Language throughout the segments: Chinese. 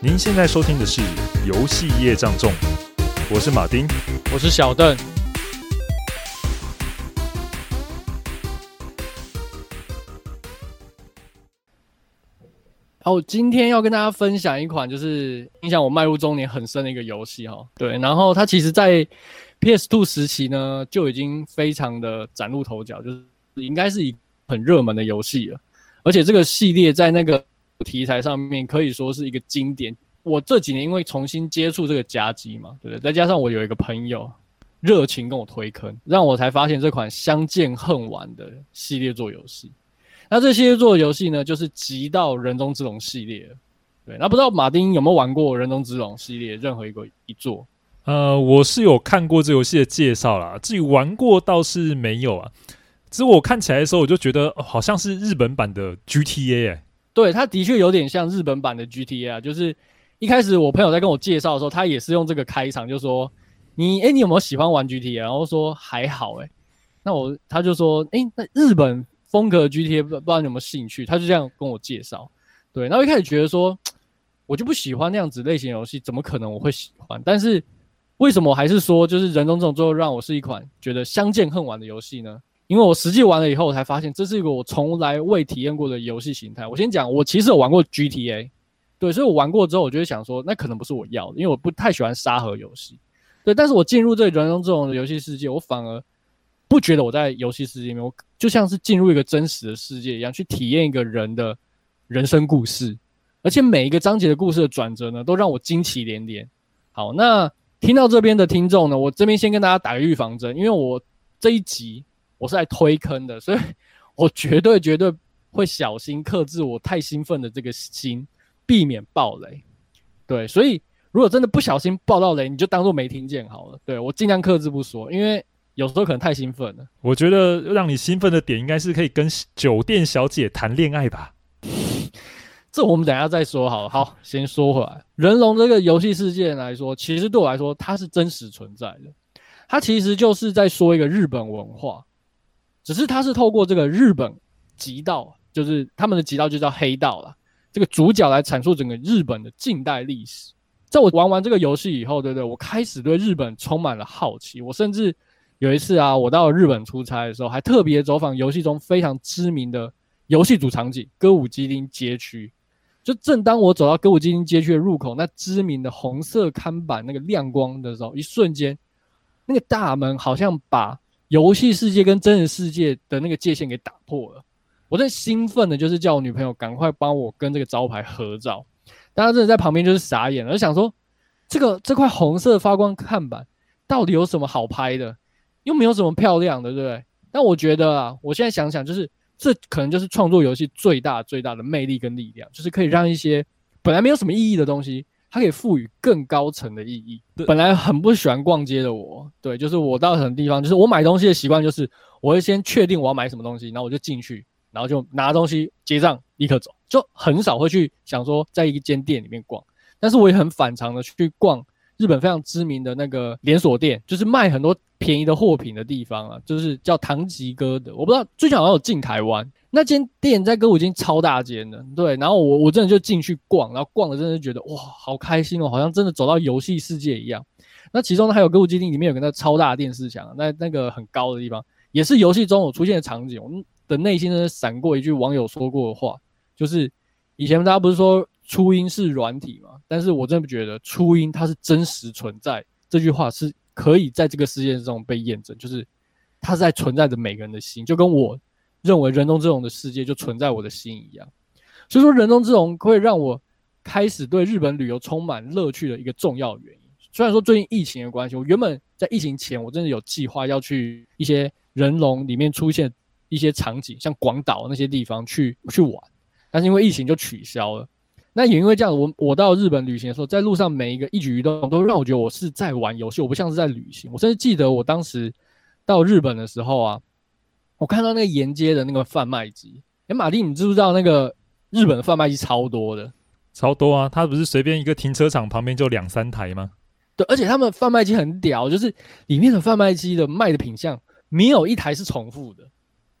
您现在收听的是《游戏业障重》，我是马丁，我是小邓。好，今天要跟大家分享一款就是影响我迈入中年很深的一个游戏哈。对，然后它其实，在 PS2 时期呢，就已经非常的崭露头角，就是应该是一很热门的游戏了。而且这个系列在那个题材上面可以说是一个经典。我这几年因为重新接触这个夹击嘛，对不对？再加上我有一个朋友热情跟我推坑，让我才发现这款相见恨晚的系列作游戏。那这系列作游戏呢，就是《极道人中之龙》系列。对，那不知道马丁有没有玩过《人中之龙》系列任何一个一作？呃，我是有看过这游戏的介绍啦，至于玩过倒是没有啊。只是我看起来的时候，我就觉得、好像是日本版的 GTA 哎、对，它的确有点像日本版的 GTA 啊。就是一开始我朋友在跟我介绍的时候，他也是用这个开场，就说你哎，你有没有喜欢玩 GTA？然后说还好哎。那我他就说哎，那日本风格 GTA 不不知道你有没有兴趣？他就这样跟我介绍。对，然后一开始觉得说，我就不喜欢那样子类型游戏，怎么可能我会喜欢？但是为什么还是说，就是人中这种最后让我是一款觉得相见恨晚的游戏呢？因为我实际玩了以后，我才发现这是一个我从来未体验过的游戏形态。我先讲，我其实有玩过 GTA，对，所以我玩过之后，我就会想说，那可能不是我要的，因为我不太喜欢沙盒游戏。对，但是我进入这个人中之龙的游戏世界，我反而不觉得我在游戏世界里面，我就像是进入一个真实的世界一样，去体验一个人的人生故事，而且每一个章节的故事的转折呢，都让我惊奇连连。好，那听到这边的听众呢，我这边先跟大家打个预防针，因为我这一集。我是来推坑的，所以 我绝对绝对会小心克制我太兴奋的这个心，避免爆雷。对，所以如果真的不小心爆到雷，你就当做没听见好了。对，我尽量克制不说，因为有时候可能太兴奋了。我觉得让你兴奋的点应该是可以跟酒店小姐谈恋爱吧？这我们等一下再说好了。好，先说回来，人龙这个游戏世界来说，其实对我来说它是真实存在的。它其实就是在说一个日本文化。只是他是透过这个日本极道，就是他们的极道就叫黑道了。这个主角来阐述整个日本的近代历史。在我玩完这个游戏以后，对不对？我开始对日本充满了好奇。我甚至有一次啊，我到日本出差的时候，还特别走访游戏中非常知名的游戏主场景——歌舞伎町街区。就正当我走到歌舞伎町街区的入口，那知名的红色看板那个亮光的时候，一瞬间，那个大门好像把游戏世界跟真实世界的那个界限给打破了，我在兴奋的，就是叫我女朋友赶快帮我跟这个招牌合照。大家真的在旁边就是傻眼了，就想说这个这块红色发光看板到底有什么好拍的？又没有什么漂亮的，对不对？但我觉得啊，我现在想想，就是这可能就是创作游戏最大最大的魅力跟力量，就是可以让一些本来没有什么意义的东西。它可以赋予更高层的意义。本来很不喜欢逛街的我，对，就是我到什么地方，就是我买东西的习惯就是，我会先确定我要买什么东西，然后我就进去，然后就拿东西结账，立刻走，就很少会去想说在一间店里面逛。但是我也很反常的去逛日本非常知名的那个连锁店，就是卖很多便宜的货品的地方啊，就是叫唐吉诃德。我不知道最近好像有进台湾。那间店在歌舞伎超大间的，对，然后我我真的就进去逛，然后逛了真的是觉得哇，好开心哦，好像真的走到游戏世界一样。那其中呢还有歌舞伎町里面有个那超大的电视墙，那那个很高的地方，也是游戏中有出现的场景。我的内心真的闪过一句网友说过的话，就是以前大家不是说初音是软体嘛？但是我真的不觉得初音它是真实存在，这句话是可以在这个世界中被验证，就是它是在存在着每个人的心，就跟我。认为人中之龙的世界就存在我的心一样，所以说人中之龙会让我开始对日本旅游充满乐趣的一个重要原因。虽然说最近疫情的关系，我原本在疫情前我真的有计划要去一些人龙里面出现一些场景，像广岛那些地方去去玩，但是因为疫情就取消了。那也因为这样，我我到日本旅行的时候，在路上每一个一举一动都让我觉得我是在玩游戏，我不像是在旅行。我甚至记得我当时到日本的时候啊。我看到那个沿街的那个贩卖机，哎，马丁，你知不知道那个日本的贩卖机超多的？超多啊！它不是随便一个停车场旁边就两三台吗？对，而且他们贩卖机很屌，就是里面的贩卖机的卖的品相没有一台是重复的，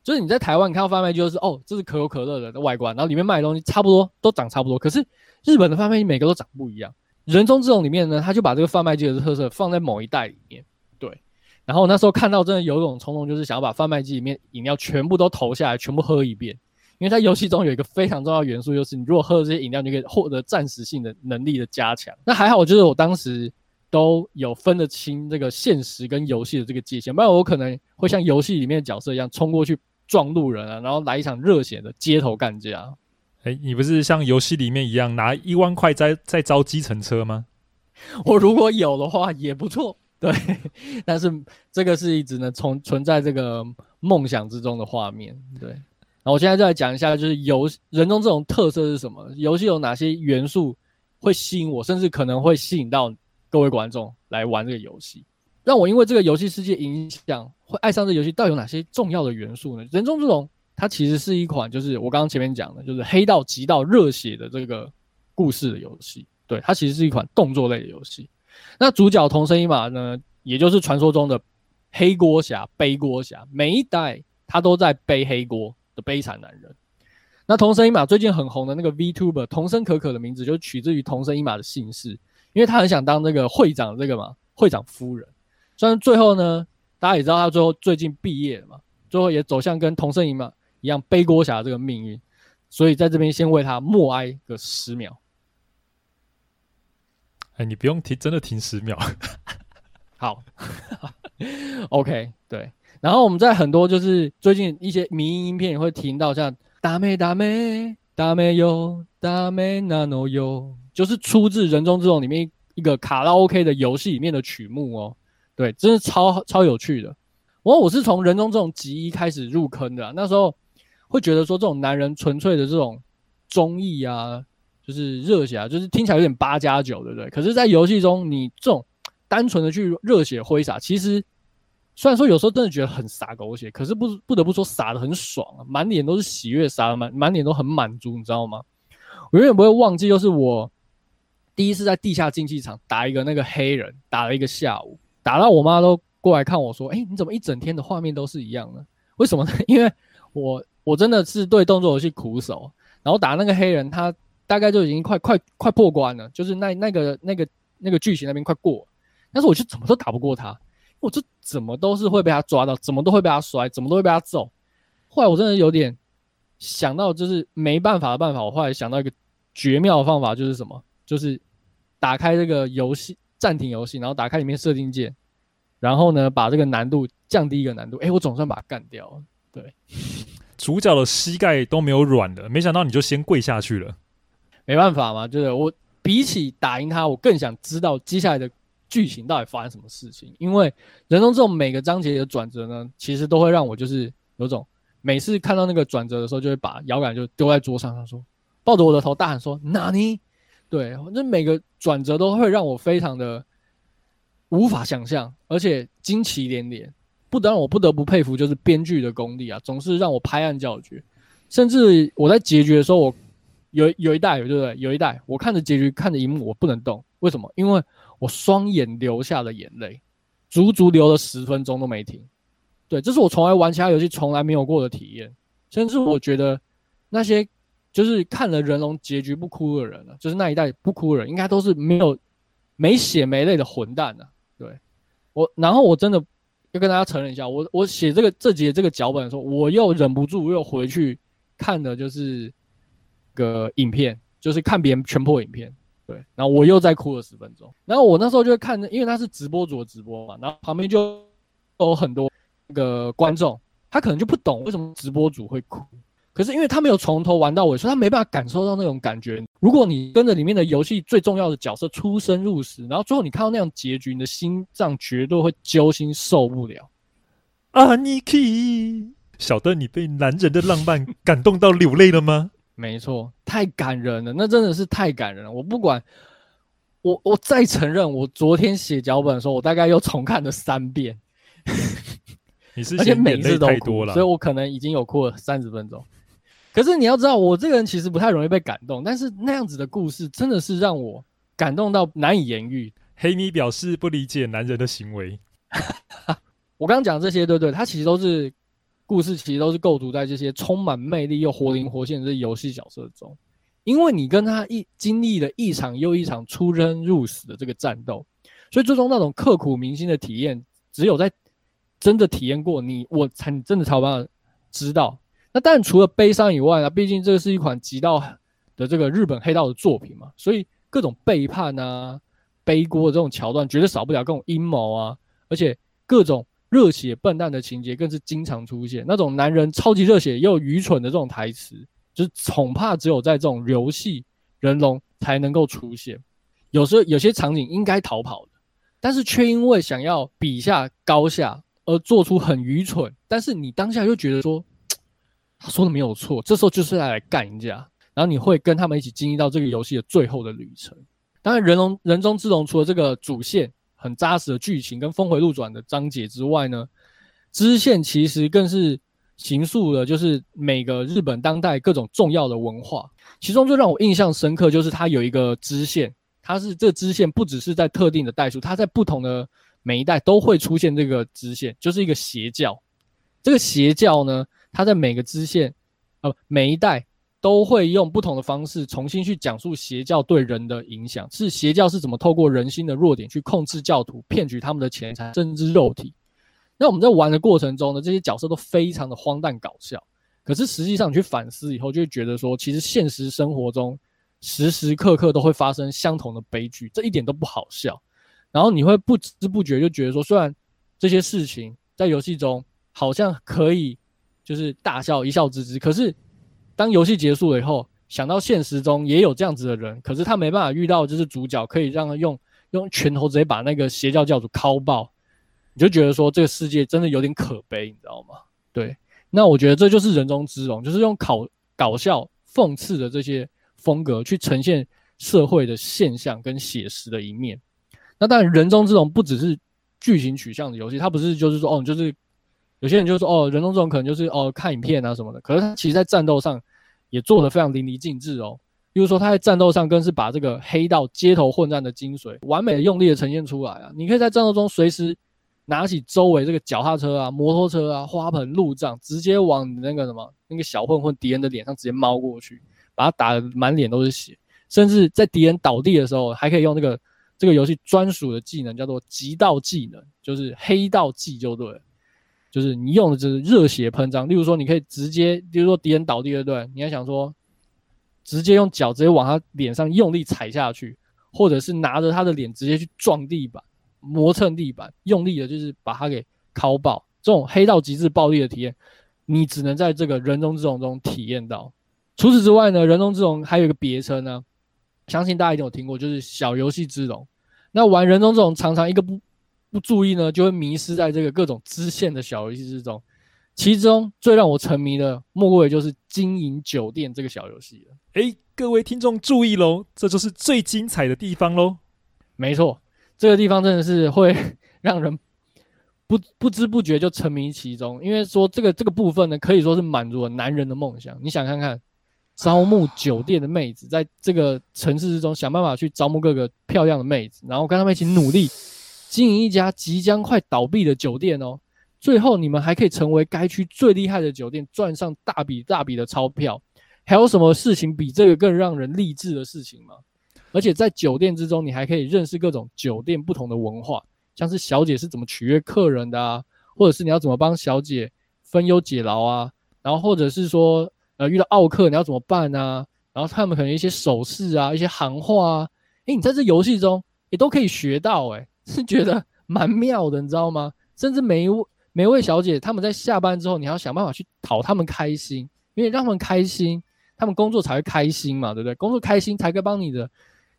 就是你在台湾看到贩卖机，就是哦，这是可口可乐的外观，然后里面卖的东西差不多都长差不多。可是日本的贩卖机每个都长不一样。人中之龙里面呢，他就把这个贩卖机的特色放在某一代里面，对。然后那时候看到真的有一种冲动，就是想要把贩卖机里面饮料全部都投下来，全部喝一遍。因为在游戏中有一个非常重要元素，就是你如果喝了这些饮料，你可以获得暂时性的能力的加强。那还好，就是我当时都有分得清这个现实跟游戏的这个界限，不然我可能会像游戏里面的角色一样冲过去撞路人啊，然后来一场热血的街头干架。哎，你不是像游戏里面一样拿一万块在在招计程车吗？我如果有的话也不错，对。但是这个是一直呢从存在这个梦想之中的画面，对。然后我现在就来讲一下，就是游人中这种特色是什么？游戏有哪些元素会吸引我，甚至可能会吸引到各位观众来玩这个游戏，让我因为这个游戏世界影响会爱上这游戏。到底有哪些重要的元素呢？人中之龙它其实是一款，就是我刚刚前面讲的，就是黑道极道热血的这个故事的游戏。对，它其实是一款动作类的游戏。那主角桐生一马呢，也就是传说中的黑锅侠、背锅侠，每一代他都在背黑锅。的悲惨男人，那桐生一马最近很红的那个 VTuber 桐生可可的名字就取自于桐生一马的姓氏，因为他很想当那个会长这个嘛，会长夫人。虽然最后呢，大家也知道他最后最近毕业了嘛，最后也走向跟桐生一马一样背锅侠这个命运，所以在这边先为他默哀个十秒。哎，你不用停，真的停十秒。好，OK，对。然后我们在很多就是最近一些迷因影片也会听到像ダメダメダメよダメなのよ，就是出自《人中之龙》里面一个卡拉 OK 的游戏里面的曲目哦。 对，真是超超有趣的。我我是从《人中这种》集一开始入坑的，那时候会觉得说这种男人纯粹的这种综艺啊，就是热血啊，就是听起来有点八加九，对不对？可是，在游戏中，你这种单纯的去热血挥洒，其实。虽然说有时候真的觉得很洒狗血，可是不不得不说洒得很爽啊，满脸都是喜悦，洒得满满脸都很满足，你知道吗？我永远不会忘记，就是我第一次在地下竞技场打一个那个黑人，打了一个下午，打到我妈都过来看我说：“哎，你怎么一整天的画面都是一样的？为什么呢？因为我我真的是对动作游戏苦手，然后打那个黑人，他大概就已经快快快破关了，就是那那个那个那个剧情那边快过，但是我就怎么都打不过他。”我就怎么都是会被他抓到，怎么都会被他摔，怎么都会被他揍。后来我真的有点想到，就是没办法的办法。我后来想到一个绝妙的方法，就是什么？就是打开这个游戏，暂停游戏，然后打开里面设定键，然后呢，把这个难度降低一个难度。哎，我总算把它干掉了。对，主角的膝盖都没有软的，没想到你就先跪下去了。没办法嘛，就是我比起打赢他，我更想知道接下来的。剧情到底发生什么事情？因为人中这种每个章节的转折呢，其实都会让我就是有种每次看到那个转折的时候，就会把摇杆就丢在桌上，他说抱着我的头大喊说：“纳尼？”对，那每个转折都会让我非常的无法想象，而且惊奇连连，不得让我不得不佩服就是编剧的功力啊，总是让我拍案叫绝。甚至我在结局的时候，我有有一代对不对？有一代我看着结局，看着荧幕，我不能动，为什么？因为我双眼流下了眼泪，足足流了十分钟都没停。对，这是我从来玩其他游戏从来没有过的体验。甚至我觉得那些就是看了人龙结局不哭的人了，就是那一代不哭的人，应该都是没有没血没泪的混蛋呐。对我，然后我真的要跟大家承认一下，我我写这个这集这个脚本的时候，我又忍不住又回去看的就是个影片，就是看别人全破影片。对，然后我又再哭了十分钟。然后我那时候就会看，因为他是直播主的直播嘛，然后旁边就有很多那个观众，他可能就不懂为什么直播主会哭。可是因为他没有从头玩到尾，所以他没办法感受到那种感觉。如果你跟着里面的游戏最重要的角色出生入死，然后最后你看到那样结局，你的心脏绝对会揪心受不了。啊，尼基，小邓，你被男人的浪漫感动到流泪了吗？没错，太感人了，那真的是太感人了。我不管，我我再承认，我昨天写脚本的时候，我大概又重看了三遍。你是而且每次都哭，所以我可能已经有哭了三十分钟。可是你要知道，我这个人其实不太容易被感动，但是那样子的故事真的是让我感动到难以言喻。黑米表示不理解男人的行为。我刚刚讲这些，对不对？它其实都是故事其实都是构筑在这些充满魅力又活灵活现的这游戏角色中，因为你跟他一经历了一场又一场出生入死的这个战斗，所以最终那种刻骨铭心的体验，只有在真的体验过你，我才你真的才有办法知道。那当然除了悲伤以外啊，毕竟这个是一款极道的这个日本黑道的作品嘛，所以各种背叛啊、背锅的这种桥段绝对少不了各种阴谋啊，而且各种。热血笨蛋的情节更是经常出现，那种男人超级热血又愚蠢的这种台词，就是恐怕只有在这种游戏人龙才能够出现。有时候有些场景应该逃跑的，但是却因为想要比下高下而做出很愚蠢，但是你当下又觉得说他说的没有错，这时候就是来干一架，然后你会跟他们一起经历到这个游戏的最后的旅程。当然，人龙人中之龙除了这个主线。很扎实的剧情跟峰回路转的章节之外呢，支线其实更是形塑了就是每个日本当代各种重要的文化。其中最让我印象深刻就是它有一个支线，它是这支线不只是在特定的代数，它在不同的每一代都会出现这个支线，就是一个邪教。这个邪教呢，它在每个支线呃每一代。都会用不同的方式重新去讲述邪教对人的影响，是邪教是怎么透过人心的弱点去控制教徒，骗取他们的钱财甚至肉体。那我们在玩的过程中呢，这些角色都非常的荒诞搞笑。可是实际上你去反思以后，就会觉得说，其实现实生活中时时刻刻都会发生相同的悲剧，这一点都不好笑。然后你会不知不觉就觉得说，虽然这些事情在游戏中好像可以就是大笑一笑置之，可是。当游戏结束了以后，想到现实中也有这样子的人，可是他没办法遇到，就是主角可以让他用用拳头直接把那个邪教教主敲爆，你就觉得说这个世界真的有点可悲，你知道吗？对，那我觉得这就是人中之龙，就是用搞搞笑、讽刺的这些风格去呈现社会的现象跟写实的一面。那当然，人中之龙不只是剧情取向的游戏，它不是就是说哦，就是。有些人就说哦，人中之龙可能就是哦看影片啊什么的，可是他其实在战斗上也做得非常淋漓尽致哦。比如说他在战斗上更是把这个黑道街头混战的精髓完美的用力的呈现出来啊！你可以在战斗中随时拿起周围这个脚踏车啊、摩托车啊、花盆、路障，直接往你那个什么那个小混混敌人的脸上直接猫过去，把他打得满脸都是血，甚至在敌人倒地的时候，还可以用那个这个游戏专属的技能叫做极道技能，就是黑道技就对了。就是你用的就是热血喷张，例如说你可以直接，例如说敌人倒地，对不对？你还想说直接用脚直接往他脸上用力踩下去，或者是拿着他的脸直接去撞地板、磨蹭地板，用力的就是把他给敲爆。这种黑道极致暴力的体验，你只能在这个人中之龙中体验到。除此之外呢，人中之龙还有一个别称呢，相信大家一定有听过，就是小游戏之龙。那玩人中之龙常常一个不。不注意呢，就会迷失在这个各种支线的小游戏之中。其中最让我沉迷的，莫过于就是经营酒店这个小游戏了。诶，各位听众注意喽，这就是最精彩的地方喽。没错，这个地方真的是会让人不 不知不觉就沉迷其中。因为说这个这个部分呢，可以说是满足了男人的梦想。你想看看，招募酒店的妹子，在这个城市之中想办法去招募各个漂亮的妹子，然后跟他们一起努力。经营一家即将快倒闭的酒店哦，最后你们还可以成为该区最厉害的酒店，赚上大笔大笔的钞票。还有什么事情比这个更让人励志的事情吗？而且在酒店之中，你还可以认识各种酒店不同的文化，像是小姐是怎么取悦客人的啊，或者是你要怎么帮小姐分忧解劳啊，然后或者是说呃遇到奥客你要怎么办啊，然后他们可能一些手势啊，一些行话啊，诶，你在这游戏中也都可以学到诶。是觉得蛮妙的，你知道吗？甚至每一位每一位小姐，他们在下班之后，你要想办法去讨他们开心，因为让他们开心，他们工作才会开心嘛，对不对？工作开心才可以帮你的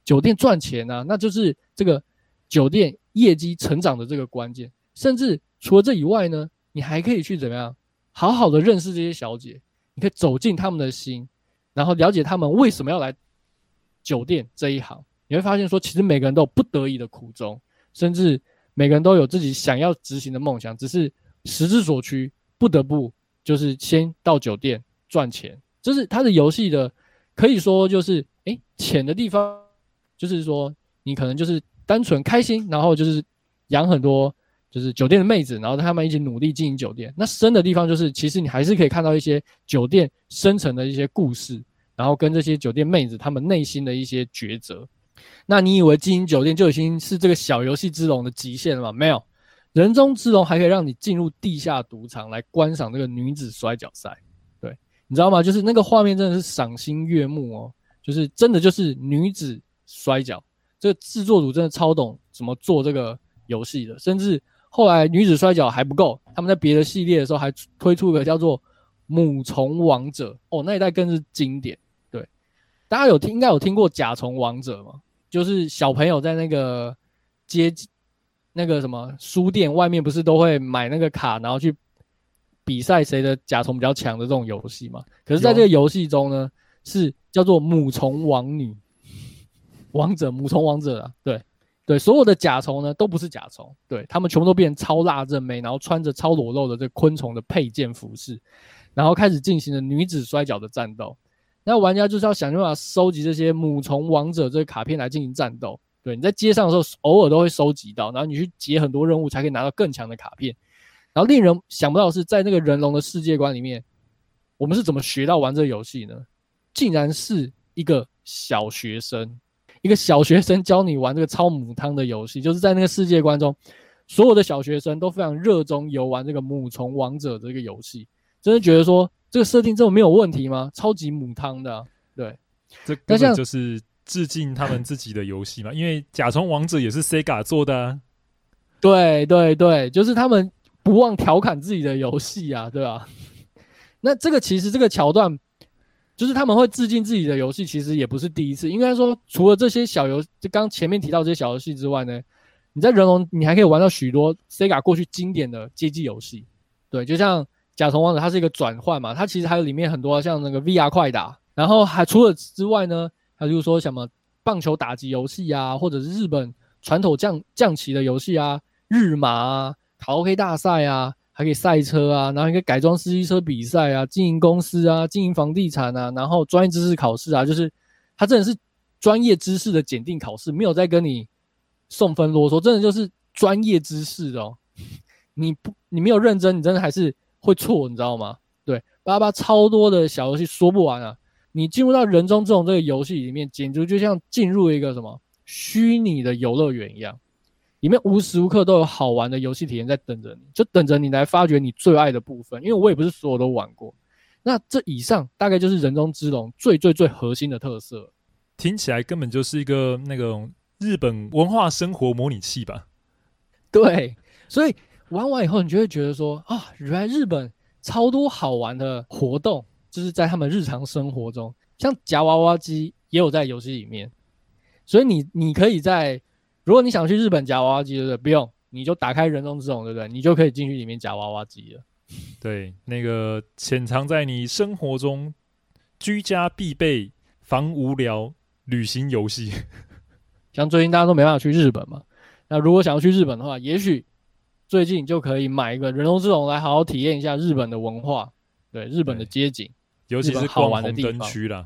酒店赚钱啊，那就是这个酒店业绩成长的这个关键。甚至除了这以外呢，你还可以去怎么样，好好的认识这些小姐，你可以走进他们的心，然后了解他们为什么要来酒店这一行。你会发现说，其实每个人都有不得已的苦衷。甚至每个人都有自己想要执行的梦想，只是时之所趋，不得不就是先到酒店赚钱。这是他的游戏的，可以说就是诶浅的地方，就是说你可能就是单纯开心，然后就是养很多就是酒店的妹子，然后他们一起努力经营酒店。那深的地方就是，其实你还是可以看到一些酒店深层的一些故事，然后跟这些酒店妹子他们内心的一些抉择。那你以为经营酒店就已经是这个小游戏之龙的极限了吗？没有，人中之龙还可以让你进入地下赌场来观赏这个女子摔跤赛。对，你知道吗？就是那个画面真的是赏心悦目哦，就是真的就是女子摔跤，这个制作组真的超懂怎么做这个游戏的，甚至。后来女子摔跤还不够，他们在别的系列的时候还推出一个叫做母虫王者哦，那一代更是经典。对，大家有听应该有听过甲虫王者吗？就是小朋友在那个街那个什么书店外面不是都会买那个卡，然后去比赛谁的甲虫比较强的这种游戏嘛？可是在这个游戏中呢，是叫做母虫王女王者，母虫王者啊，对。对，所有的甲虫呢都不是甲虫，对，他们全部都变成超辣正妹，然后穿着超裸露的这昆虫的配件服饰，然后开始进行了女子摔跤的战斗。那玩家就是要想办法收集这些母虫王者这个卡片来进行战斗。对，你在街上的时候偶尔都会收集到，然后你去解很多任务才可以拿到更强的卡片。然后令人想不到的是，在那个人龙的世界观里面，我们是怎么学到玩这个游戏呢？竟然是一个小学生。一个小学生教你玩这个超母汤的游戏，就是在那个世界观中，所有的小学生都非常热衷游玩这个母虫王者这个游戏，真的觉得说这个设定这么没有问题吗？超级母汤的、啊，对，这根本就是致敬他们自己的游戏嘛，因为甲虫王者也是 Sega 做的、啊，对对对，就是他们不忘调侃自己的游戏啊，对吧？那这个其实这个桥段。就是他们会致敬自己的游戏，其实也不是第一次。应该说，除了这些小游，就刚前面提到这些小游戏之外呢，你在人龙你还可以玩到许多 Sega 过去经典的街机游戏。对，就像甲虫王者，它是一个转换嘛，它其实还有里面很多像那个 VR 快打，然后还除了之外呢，还有就是说什么棒球打击游戏啊，或者是日本传统将将棋的游戏啊，日麻啊，卡拉 OK 大赛啊。还可以赛车啊，然后一个改装司机车比赛啊，经营公司啊，经营房地产啊，然后专业知识考试啊，就是它真的是专业知识的检定考试，没有在跟你送分啰嗦，真的就是专业知识哦。你不，你没有认真，你真的还是会错，你知道吗？对，巴巴超多的小游戏说不完啊。你进入到人中之龙这个游戏里面，简直就像进入一个什么虚拟的游乐园一样。里面无时无刻都有好玩的游戏体验在等着你，就等着你来发掘你最爱的部分。因为我也不是所有都玩过，那这以上大概就是人中之龙最最最核心的特色。听起来根本就是一个那种日本文化生活模拟器吧？对，所以玩完以后，你就会觉得说啊，原来日本超多好玩的活动，就是在他们日常生活中，像夹娃娃机也有在游戏里面，所以你你可以在。如果你想去日本夹娃娃机，对不对？不用，你就打开人中之龙，对不对？你就可以进去里面夹娃娃机了。对，那个潜藏在你生活中居家必备防无聊旅行游戏。像最近大家都没办法去日本嘛，那如果想要去日本的话，也许最近就可以买一个人中之龙来好好体验一下日本的文化，对日本的街景，尤其是好玩的地方区啦。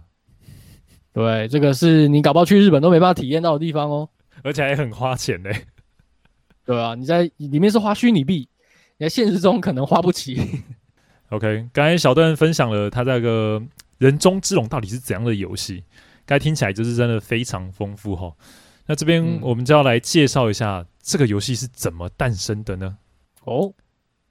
对，这个是你搞不好去日本都没办法体验到的地方哦。而且还很花钱呢，对啊，你在里面是花虚拟币，你在现实中可能花不起。OK，刚才小段分享了他这个人中之龙到底是怎样的游戏，该听起来就是真的非常丰富哈。那这边我们就要来介绍一下这个游戏是怎么诞生的呢？哦，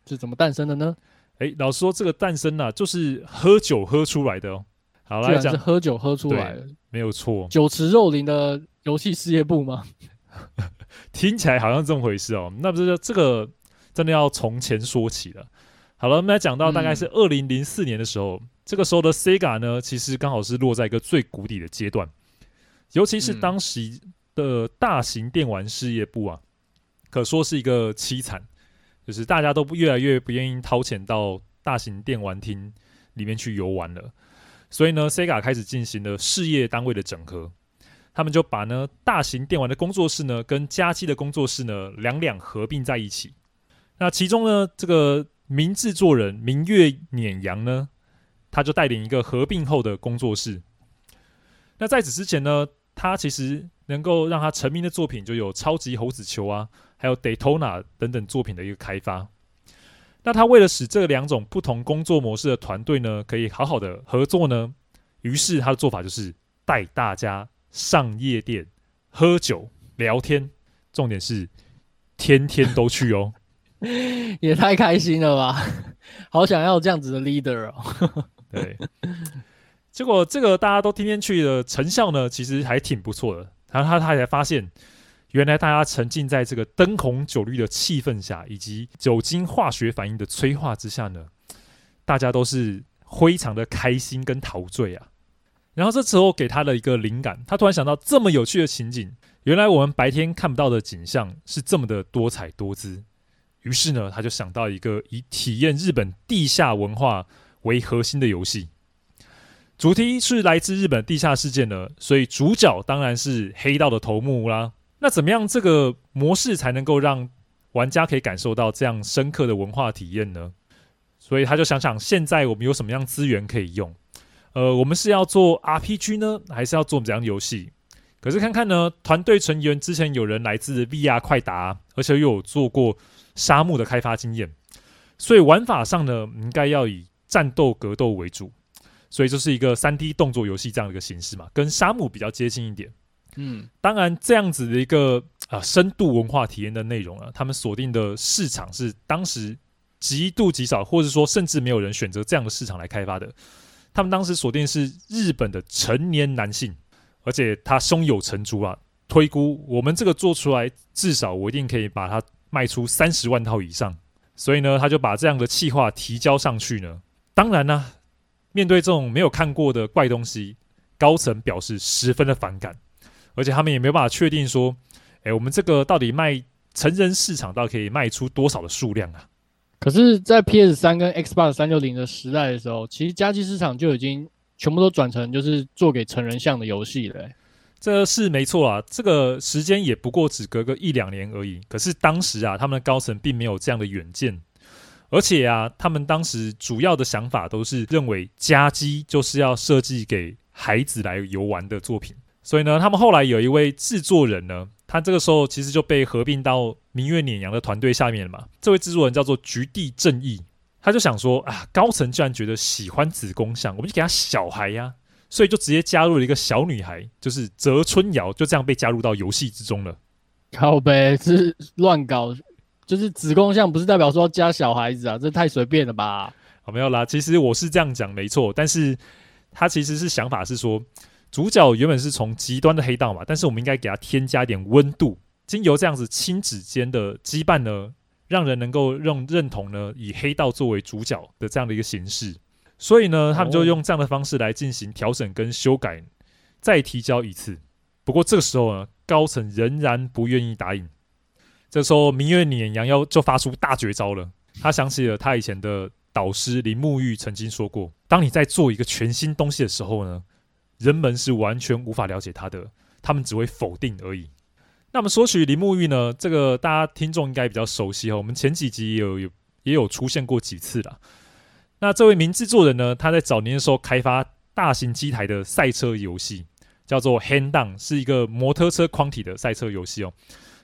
是怎么诞生的呢？哎，老实说，这个诞生啊，就是喝酒喝出来的哦。好来讲，是喝酒喝出来的，没有错，酒池肉林的。游戏事业部吗？听起来好像这么回事哦。那不是这个真的要从前说起了。好了，我们来讲到大概是二零零四年的时候，嗯、这个时候的 Sega 呢，其实刚好是落在一个最谷底的阶段，尤其是当时的大型电玩事业部啊，可说是一个凄惨，就是大家都越来越不愿意掏钱到大型电玩厅里面去游玩了，所以呢，Sega 开始进行了事业单位的整合。他们就把呢大型电玩的工作室呢跟家机的工作室呢两两合并在一起。那其中呢这个名制作人明月碾阳呢，他就带领一个合并后的工作室。那在此之前呢，他其实能够让他成名的作品就有超级猴子球啊，还有 Daytona 等等作品的一个开发。那他为了使这两种不同工作模式的团队呢，可以好好的合作呢，于是他的做法就是带大家上夜店、喝酒、聊天，重点是天天都去哦，也太开心了吧！好想要这样子的 leader 哦。对，结果这个大家都天天去的成效呢，其实还挺不错的。然后他他才发现。原来大家沉浸在这个灯红酒绿的气氛下，以及酒精化学反应的催化之下呢，大家都是非常的开心跟陶醉啊。然后这时候给他的一个灵感，他突然想到这么有趣的情景，原来我们白天看不到的景象是这么的多彩多姿。于是呢，他就想到一个以体验日本地下文化为核心的游戏，主题是来自日本地下世界呢，所以主角当然是黑道的头目啦。那怎么样这个模式才能够让玩家可以感受到这样深刻的文化体验呢？所以他就想想，现在我们有什么样资源可以用？呃，我们是要做 RPG 呢，还是要做怎样的游戏？可是看看呢，团队成员之前有人来自 VR 快打，而且又有做过沙漠的开发经验，所以玩法上呢，应该要以战斗格斗为主，所以就是一个 3D 动作游戏这样的一个形式嘛，跟沙漠比较接近一点。嗯，当然，这样子的一个啊、深度文化体验的内容啊，他们锁定的市场是当时极度极少，或者说甚至没有人选择这样的市场来开发的。他们当时锁定是日本的成年男性，而且他胸有成竹啊，推估我们这个做出来，至少我一定可以把它卖出三十万套以上。所以呢，他就把这样的企划提交上去呢。当然呢、面对这种没有看过的怪东西，高层表示十分的反感。而且他们也没有办法确定说，哎，我们这个到底卖成人市场，到底可以卖出多少的数量啊？可是，在 PS 三跟 Xbox 三六零的时代的时候，其实家机市场就已经全部都转成就是做给成人向的游戏了。这是没错啊，这个时间也不过只隔个一两年而已。可是当时啊，他们的高层并没有这样的远见，而且啊，他们当时主要的想法都是认为家机就是要设计给孩子来游玩的作品。所以呢，他们后来有一位制作人呢，他这个时候其实就被合并到明月碾羊的团队下面了嘛。这位制作人叫做菊地正义，他就想说啊，高层居然觉得喜欢子宫像，我们就给他小孩呀、啊，所以就直接加入了一个小女孩，就是泽春瑶，就这样被加入到游戏之中了。靠呗，是乱搞，就是子宫像不是代表说要加小孩子啊，这太随便了吧？好，没有啦，其实我是这样讲没错，但是他其实是想法是说。主角原本是从极端的黑道嘛，但是我们应该给他添加一点温度，经由这样子亲子间的羁绊呢，让人能够认认同呢，以黑道作为主角的这样的一个形式。所以呢，他们就用这样的方式来进行调整跟修改，再提交一次。不过这个时候呢，高层仍然不愿意答应。这时候，明月碾羊要就发出大绝招了。他想起了他以前的导师林沐玉曾经说过：当你在做一个全新东西的时候呢，人们是完全无法了解他的，他们只会否定而已。那么说起铃木玉呢，这个大家听众应该比较熟悉哈，我们前几集也有有也有出现过几次了。那这位名制作人呢，他在早年的时候开发大型机台的赛车游戏，叫做《Hand Down》，是一个摩托车框体的赛车游戏哦。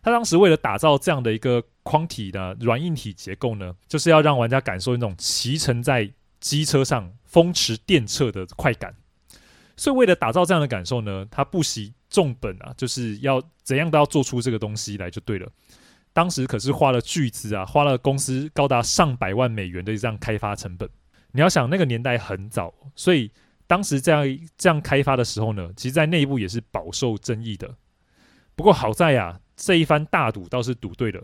他当时为了打造这样的一个框体的软硬体结构呢，就是要让玩家感受那种骑乘在机车上风驰电掣的快感。所以，为了打造这样的感受呢，他不惜重本啊，就是要怎样都要做出这个东西来就对了。当时可是花了巨资啊，花了公司高达上百万美元的这样开发成本。你要想那个年代很早，所以当时这样这样开发的时候呢，其实在内部也是饱受争议的。不过好在呀，这一番大赌倒是赌对了，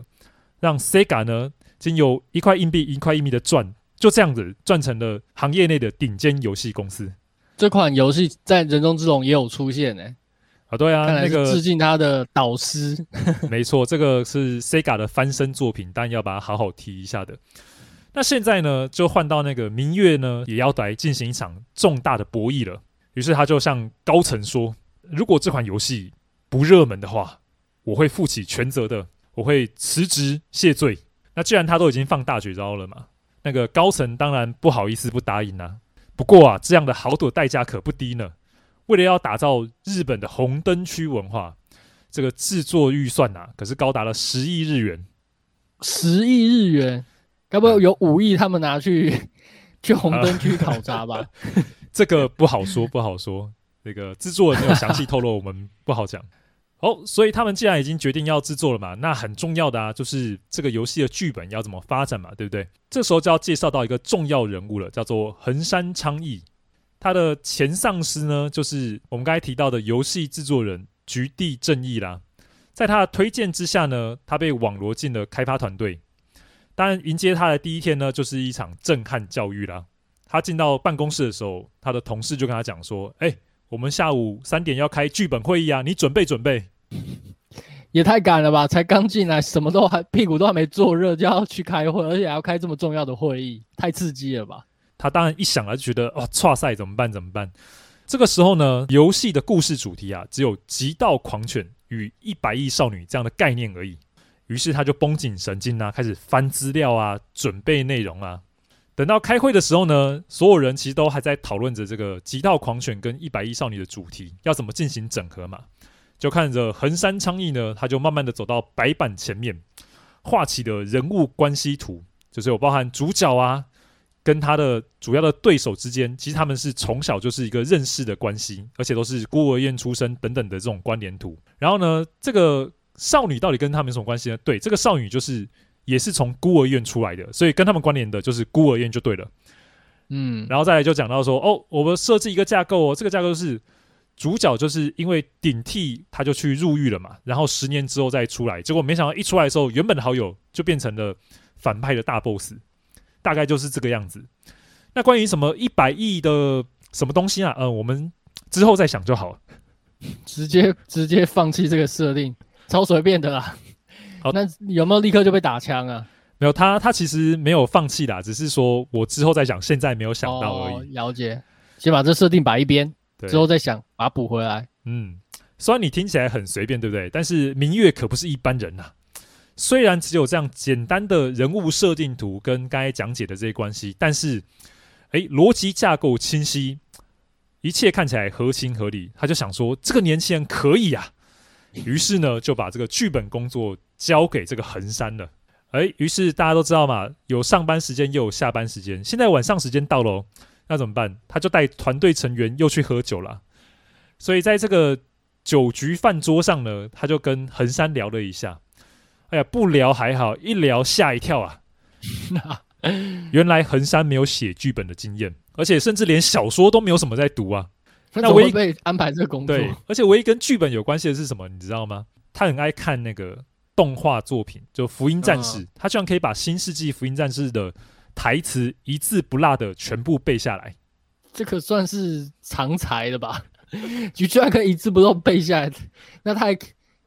让 Sega 呢，经由一块硬币一块硬币的赚，就这样子赚成了行业内的顶尖游戏公司。这款游戏在人中之龙也有出现呢、欸，啊，对啊，那个致敬他的导师，没错，这个是 Sega 的翻身作品，但要把它好好提一下的。那现在呢，就换到那个明月呢，也要来进行一场重大的博弈了。于是他就向高层说：“如果这款游戏不热门的话，我会负起全责的，我会辞职谢罪。”那既然他都已经放大绝招了嘛，那个高层当然不好意思不答应啊。不过啊，这样的豪赌代价可不低呢。为了要打造日本的红灯区文化，这个制作预算呐、啊，可是高达了十亿日元。十亿日元，该不会有五亿他们拿去、嗯、去红灯区考察吧？这个不好说，不好说。这个制作人没有详细透露，我们不好讲。好，所以他们既然已经决定要制作了嘛，那很重要的啊，就是这个游戏的剧本要怎么发展嘛，对不对？这时候就要介绍到一个重要人物了，叫做横山昌义。他的前上司呢，就是我们刚才提到的游戏制作人菊地正义啦。在他的推荐之下呢，他被网罗进了开发团队。当然，迎接他的第一天呢，就是一场震撼教育啦。他进到办公室的时候，他的同事就跟他讲说：“哎，我们下午三点要开剧本会议啊，你准备准备。” 也太赶了吧！才刚进来，什么都还屁股都还没坐热，就要去开会，而且还要开这么重要的会议，太刺激了吧！他当然一想啊，就觉得哦，剉赛怎么办？怎么办？这个时候呢，游戏的故事主题啊，只有极道狂犬与一百亿少女这样的概念而已。于是他就绷紧神经啊，开始翻资料啊，准备内容啊。等到开会的时候呢，所有人其实都还在讨论着这个极道狂犬跟一百亿少女的主题要怎么进行整合嘛。就看着横山昌义呢，他就慢慢的走到白板前面，画起的人物关系图，就是有包含主角啊。跟他的主要的对手之间，其实他们是从小就是一个认识的关系，而且都是孤儿院出身等等的这种关联图。然后呢，这个少女到底跟他们有什么关系呢？对，这个少女就是也是从孤儿院出来的，所以跟他们关联的就是孤儿院就对了。嗯，然后再来就讲到说，哦，我们设置一个架构哦，这个架构是主角就是因为顶替他就去入狱了嘛，然后十年之后再出来，结果没想到一出来的时候，原本的好友就变成了反派的大 boss。大概就是这个样子。那关于什么一百亿的什么东西啊？嗯，我们之后再想就好了。直接直接放弃这个设定，超随便的啦。好，那有没有立刻就被打枪啊？没有，他他其实没有放弃啦，只是说我之后再想，现在没有想到而已。哦，了解，先把这设定摆一边，之后再想把它补回来。嗯，虽然你听起来很随便，对不对？但是明月可不是一般人呐，啊。虽然只有这样简单的人物设定图跟刚才讲解的这些关系，但是，哎，逻辑架构清晰，一切看起来合情合理。他就想说，这个年轻人可以啊，于是呢，就把这个剧本工作交给这个横山了。哎，于是大家都知道嘛，有上班时间又有下班时间，现在晚上时间到喽，那怎么办？他就带团队成员又去喝酒了。所以在这个酒局饭桌上呢，他就跟横山聊了一下。哎呀，不聊还好，一聊吓一跳啊！原来横山没有写剧本的经验，而且甚至连小说都没有什么在读啊。那唯一被安排这个工作，对，而且唯一跟剧本有关系的是什么？你知道吗？他很爱看那个动画作品，就《福音战士》，嗯，他居然可以把《新世纪福音战士》的台词一字不落的全部背下来。这可算是常才了吧？居然可以一字不漏背下来，那太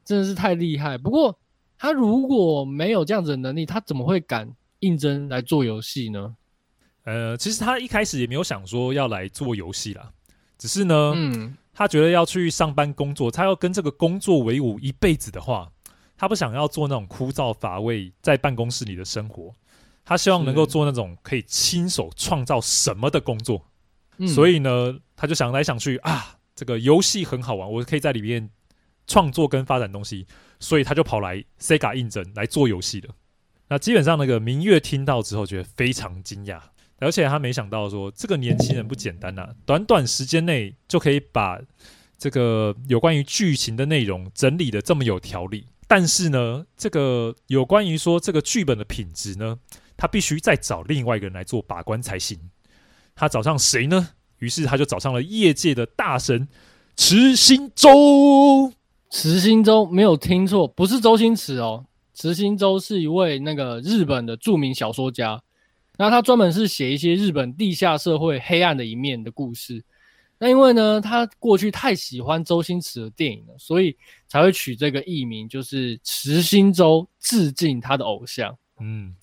真的是太厉害。不过。他如果没有这样子的能力，他怎么会敢应征来做游戏呢？呃，其实他一开始也没有想说要来做游戏啦，只是呢，嗯，他觉得要去上班工作，他要跟这个工作为伍一辈子的话，他不想要做那种枯燥乏味在办公室里的生活，他希望能够做那种可以亲手创造什么的工作。所以呢，他就想来想去啊，这个游戏很好玩，我可以在里面创作跟发展东西。所以他就跑来 Sega 应征来做游戏的。那基本上那个明月听到之后觉得非常惊讶，而且他没想到说这个年轻人不简单呐、啊，短短时间内就可以把这个有关于剧情的内容整理的这么有条理。但是呢，这个有关于说这个剧本的品质呢，他必须再找另外一个人来做把关才行。他找上谁呢？于是他就找上了业界的大神池新周。池新周没有听错，不是周星驰哦。池新周是一位那个日本的著名小说家，那他专门是写一些日本地下社会黑暗的一面的故事。那因为呢，他过去太喜欢周星驰的电影了，所以才会取这个艺名，就是池新周，致敬他的偶像。嗯，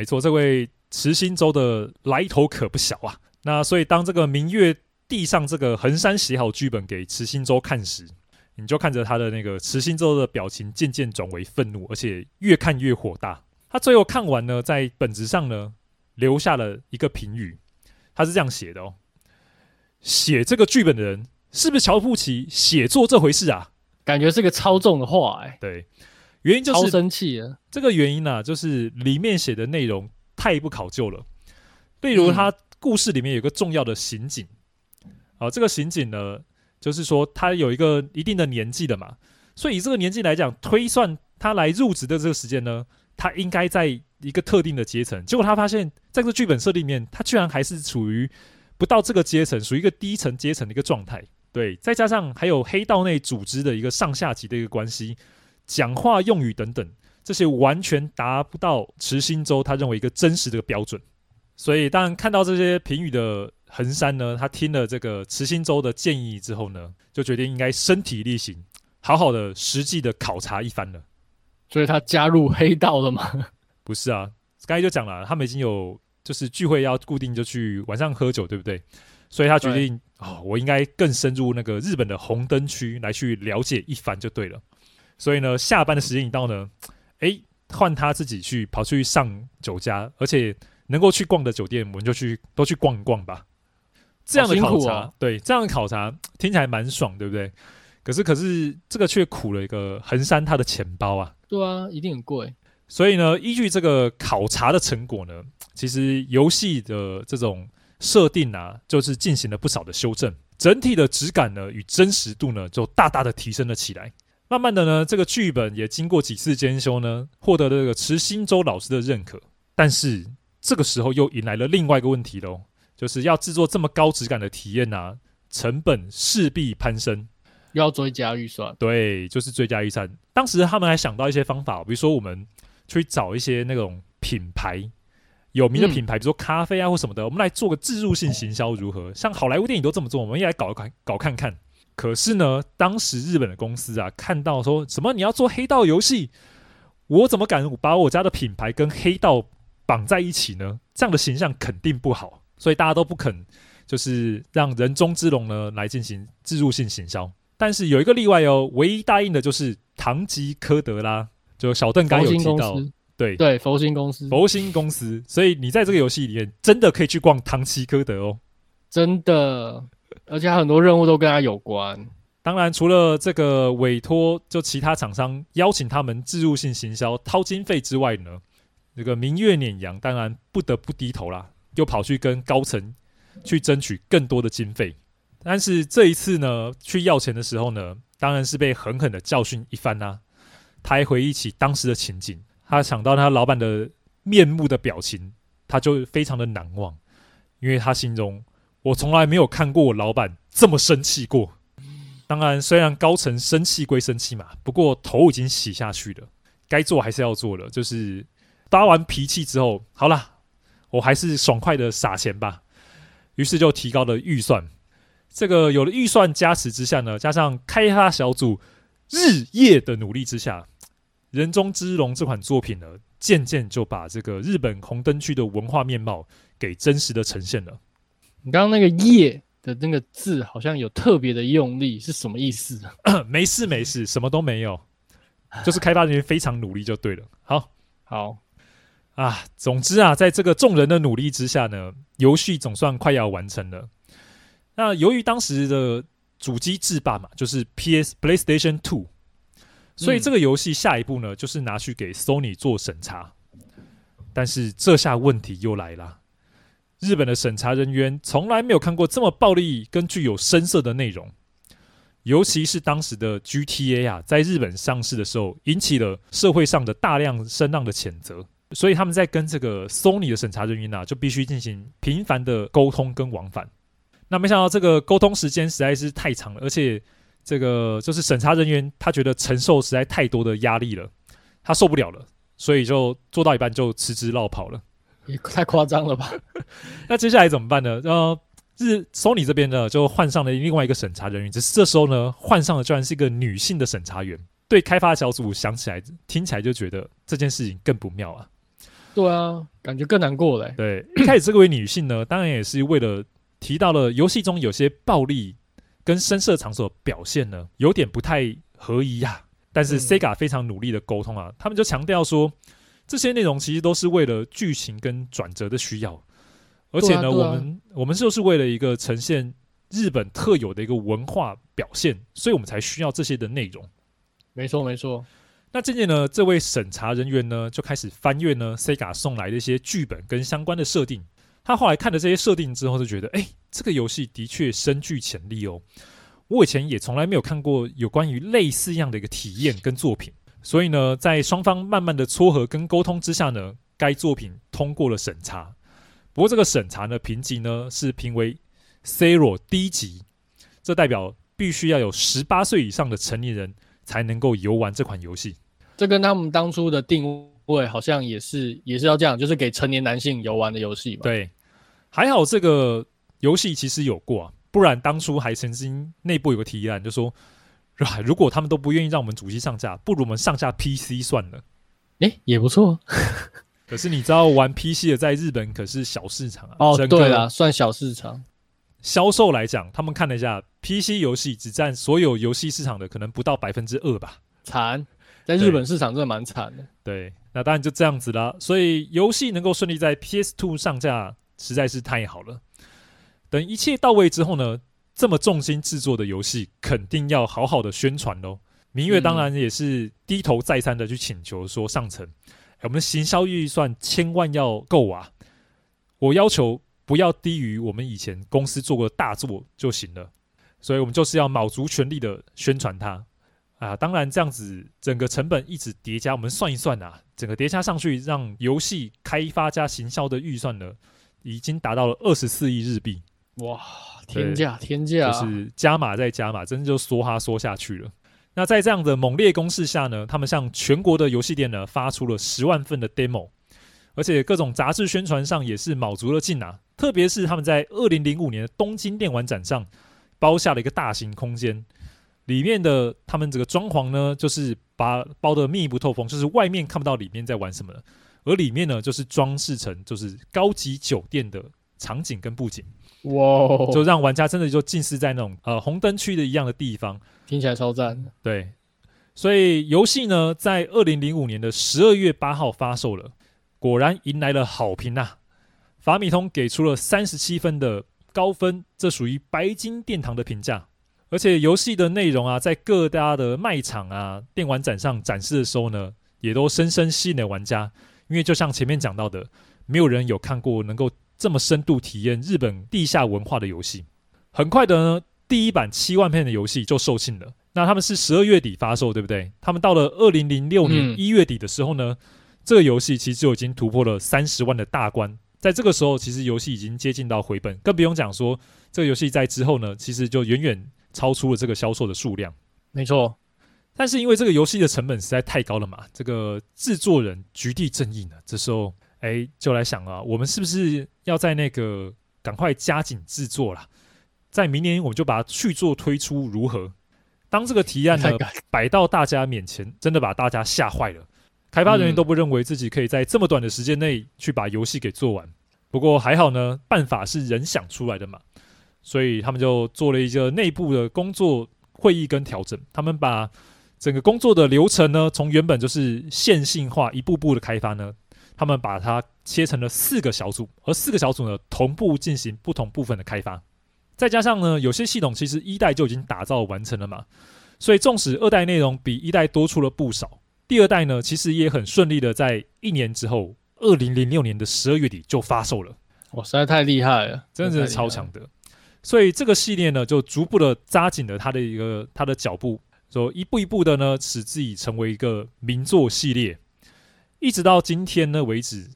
没错，这位池心周的来头可不小啊。那所以当这个明月递上这个横山写好剧本给池心周看时，你就看着他的那个池心周的表情渐渐转为愤怒，而且越看越火大。他最后看完呢，在本子上呢留下了一个评语，他是这样写的哦：写这个剧本的人是不是瞧不起写作这回事啊？感觉是个超重的话、欸，哎，对，原因就是超生气了。这个原因呢、啊，就是里面写的内容太不考究了。例如，他故事里面有个重要的刑警，啊、嗯，这个刑警呢，就是说他有一个一定的年纪的嘛，所以以这个年纪来讲，推算他来入职的这个时间呢，他应该在一个特定的阶层。结果他发现，在这个剧本设定里面，他居然还是处于不到这个阶层，属于一个低层阶层的一个状态。对，再加上还有黑道内组织的一个上下级的一个关系，讲话用语等等，这些完全达不到池心洲他认为一个真实的一个标准。所以，当看到这些评语的横山呢，他听了这个池心洲的建议之后呢，就决定应该身体力行，好好的实际的考察一番了。所以他加入黑道了吗？不是啊，刚才就讲了，他们已经有就是聚会要固定就去晚上喝酒，对不对？所以他决定哦，我应该更深入那个日本的红灯区来去了解一番就对了。所以呢，下班的时间一到呢，诶，换他自己去跑去上酒家，而且能够去逛的酒店，我们就去都去逛一逛吧。这样的考察，哦、对，这样的考察听起来蛮爽，对不对？可是，可是这个却苦了一个横山他的钱包啊。对啊，一定很贵。所以呢，依据这个考察的成果呢，其实游戏的这种。设定啊，就是进行了不少的修正，整体的质感呢与真实度呢就大大的提升了起来。慢慢的呢，这个剧本也经过几次监修呢，获得了这个池新洲老师的认可。但是这个时候又迎来了另外一个问题喽，就是要制作这么高质感的体验啊，成本势必攀升，又要追加预算。对，就是追加预算。当时他们还想到一些方法，比如说我们去找一些那种品牌。有名的品牌，比如说咖啡啊或什么的，嗯、我们来做个置入性行销如何？像好莱坞电影都这么做，我们也来搞看搞看看。可是呢，当时日本的公司啊，看到说什么你要做黑道游戏，我怎么敢把我家的品牌跟黑道绑在一起呢？这样的形象肯定不好，所以大家都不肯，就是让人中之龙呢来进行置入性行销。但是有一个例外哦，唯一答应的就是唐吉诃德啦，就小邓刚有提到。对对，佛心公司，佛心公司，所以你在这个游戏里面真的可以去逛唐吉诃德哦，真的，而且很多任务都跟他有关。当然，除了这个委托，就其他厂商邀请他们置入性行销掏经费之外呢，这个明月碾羊当然不得不低头啦，又跑去跟高层去争取更多的经费。但是这一次呢，去要钱的时候呢，当然是被狠狠的教训一番呐、啊。他还回忆起当时的情景。他想到他老板的面目的表情，他就非常的难忘，因为他心中我从来没有看过我老板这么生气过。当然，虽然高层生气归生气嘛，不过头已经洗下去了，该做还是要做了。就是发完脾气之后，好啦，我还是爽快的撒钱吧。于是就提高了预算。这个有了预算加持之下呢，加上开发小组日夜的努力之下。人中之龙这款作品呢，渐渐就把这个日本红灯区的文化面貌给真实的呈现了。你刚刚那个“夜”的那个字，好像有特别的用力，是什么意思？没事没事，什么都没有，就是开发人员非常努力就对了。好，好啊，总之啊，在这个众人的努力之下呢，游戏总算快要完成了。那由于当时的主机制霸嘛，就是 PS PlayStation Two。所以这个游戏下一步呢，就是拿去给 Sony 做审查。但是这下问题又来了，日本的审查人员从来没有看过这么暴力跟具有声色的内容，尤其是当时的 GTA 啊，在日本上市的时候，引起了社会上的大量声浪的谴责。所以他们在跟这个 Sony 的审查人员啊，就必须进行频繁的沟通跟往返。那没想到这个沟通时间实在是太长了，而且。这个就是审查人员，他觉得承受实在太多的压力了，他受不了了，所以就做到一半就辞职落跑了，也太夸张了吧？那接下来怎么办呢？呃，日 Sony 这边呢就换上了另外一个审查人员，只是这时候呢换上的居然是一个女性的审查员，对开发小组想起来听起来就觉得这件事情更不妙啊。对啊，感觉更难过了。对，一开始这位女性呢，当然也是为了提到了游戏中有些暴力。跟声色场所表现呢，有点不太合宜呀、啊。但是 Sega 非常努力的沟通啊，他们就强调说，这些内容其实都是为了剧情跟转折的需要，而且呢，啊啊、我们我们就是为了一个呈现日本特有的一个文化表现，所以我们才需要这些的内容。没错没错。那渐渐呢，这位审查人员呢就开始翻阅呢 Sega 送来的一些剧本跟相关的设定。他后来看了这些设定之后，就觉得，哎，这个游戏的确深具潜力哦。我以前也从来没有看过有关于类似样的一个体验跟作品。所以呢，在双方慢慢的撮合跟沟通之下呢，该作品通过了审查。不过这个审查呢，评级呢是评为 Zero 低级，这代表必须要有十八岁以上的成年人才能够游玩这款游戏。这跟他们当初的定位好像也是也是要这样，就是给成年男性游玩的游戏吧？对。还好这个游戏其实有过啊，不然当初还曾经内部有个提案，就说，如果他们都不愿意让我们主机上架，不如我们上架 PC 算了。诶，也不错。可是你知道玩 PC 的在日本可是小市场啊。哦，对了，算小市场。销售来讲，他们看了一下，PC 游戏只占所有游戏市场的可能不到百分之二吧。惨，在日本市场真的蛮惨的。对，那当然就这样子啦。所以游戏能够顺利在 PS Two 上架。实在是太好了。等一切到位之后呢，这么重心制作的游戏肯定要好好的宣传喽。明月当然也是低头再三的去请求说上层，我们行销预算千万要够啊！我要求不要低于我们以前公司做过的大作就行了。所以我们就是要卯足全力的宣传它啊！当然这样子整个成本一直叠加，我们算一算啊，整个叠加上去，让游戏开发加行销的预算呢，已经达到了二十四亿日币，哇，天价天价，就是加码再加码，真的就梭哈梭下去了。那在这样的猛烈攻势下呢，他们向全国的游戏店呢发出了十万份的 demo，而且各种杂志宣传上也是卯足了劲啊。特别是他们在二零零五年的东京电玩展上包下了一个大型空间，里面的他们这个装潢呢，就是把包的密不透风，就是外面看不到里面在玩什么的。而里面呢，就是装饰成就是高级酒店的场景跟布景，哇，就让玩家真的就近似在那种呃红灯区的一样的地方，听起来超赞。对，所以游戏呢，在二零零五年的十二月八号发售了，果然迎来了好评呐、啊。法米通给出了三十七分的高分，这属于白金殿堂的评价。而且游戏的内容啊，在各大的卖场啊、电玩展上展示的时候呢，也都深深吸引了玩家。因为就像前面讲到的，没有人有看过能够这么深度体验日本地下文化的游戏。很快的呢，第一版七万片的游戏就售罄了。那他们是十二月底发售，对不对？他们到了二零零六年一月底的时候呢，嗯、这个游戏其实就已经突破了三十万的大关。在这个时候，其实游戏已经接近到回本，更不用讲说这个游戏在之后呢，其实就远远超出了这个销售的数量。没错。但是因为这个游戏的成本实在太高了嘛，这个制作人局地正义呢，这时候哎就来想啊，我们是不是要在那个赶快加紧制作啦，在明年我们就把它续作推出如何？当这个提案呢摆到大家面前，真的把大家吓坏了。开发人员都不认为自己可以在这么短的时间内去把游戏给做完。不过还好呢，办法是人想出来的嘛，所以他们就做了一个内部的工作会议跟调整，他们把。整个工作的流程呢，从原本就是线性化，一步步的开发呢，他们把它切成了四个小组，而四个小组呢，同步进行不同部分的开发。再加上呢，有些系统其实一代就已经打造完成了嘛，所以纵使二代内容比一代多出了不少，第二代呢，其实也很顺利的在一年之后，二零零六年的十二月底就发售了。哇，实在太厉害了，真的是超强的。所以这个系列呢，就逐步的扎紧了它的一个它的脚步。说一步一步的呢，使自己成为一个名作系列，一直到今天呢为止。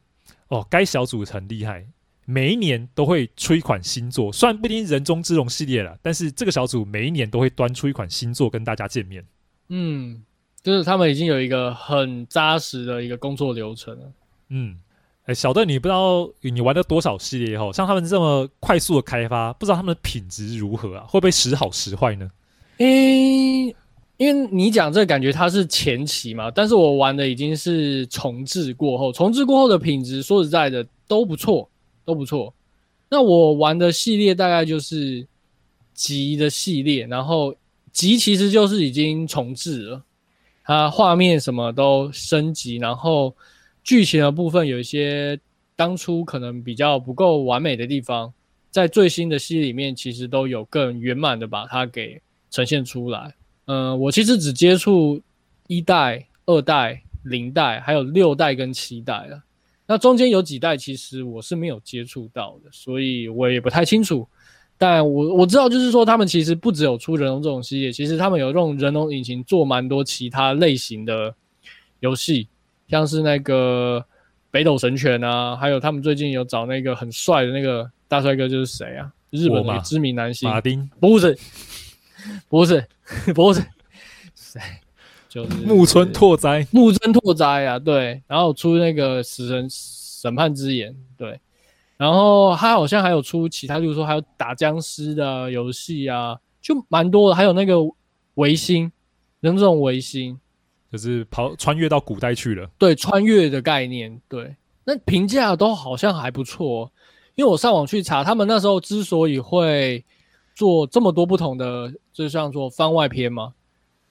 哦，该小组很厉害，每一年都会出一款新作。虽然不一定人中之龙系列了，但是这个小组每一年都会端出一款新作跟大家见面。嗯，就是他们已经有一个很扎实的一个工作流程了。嗯，哎，小邓，你不知道你玩了多少系列后，像他们这么快速的开发，不知道他们的品质如何啊？会不会时好时坏呢？诶、欸。因为你讲这感觉它是前期嘛，但是我玩的已经是重置过后，重置过后的品质说实在的都不错，都不错。那我玩的系列大概就是集的系列，然后集其实就是已经重置了，它画面什么都升级，然后剧情的部分有一些当初可能比较不够完美的地方，在最新的系列里面其实都有更圆满的把它给呈现出来。嗯、呃，我其实只接触一代、二代、零代，还有六代跟七代了。那中间有几代其实我是没有接触到的，所以我也不太清楚。但我我知道，就是说他们其实不只有出人龙这种系列，其实他们有用人龙引擎做蛮多其他类型的游戏，像是那个北斗神拳啊，还有他们最近有找那个很帅的那个大帅哥，就是谁啊？日本的知名男星马丁？不是，不是，不是，谁？就是木村拓哉。木村拓哉啊，对，然后出那个死神审判之眼，对。然后他好像还有出其他，就是说还有打僵尸的游戏啊，就蛮多的。还有那个维新，人这种维新，就是跑穿越到古代去了。对，穿越的概念，对，那评价都好像还不错。因为我上网去查，他们那时候之所以会做这么多不同的，就像说番外篇嘛，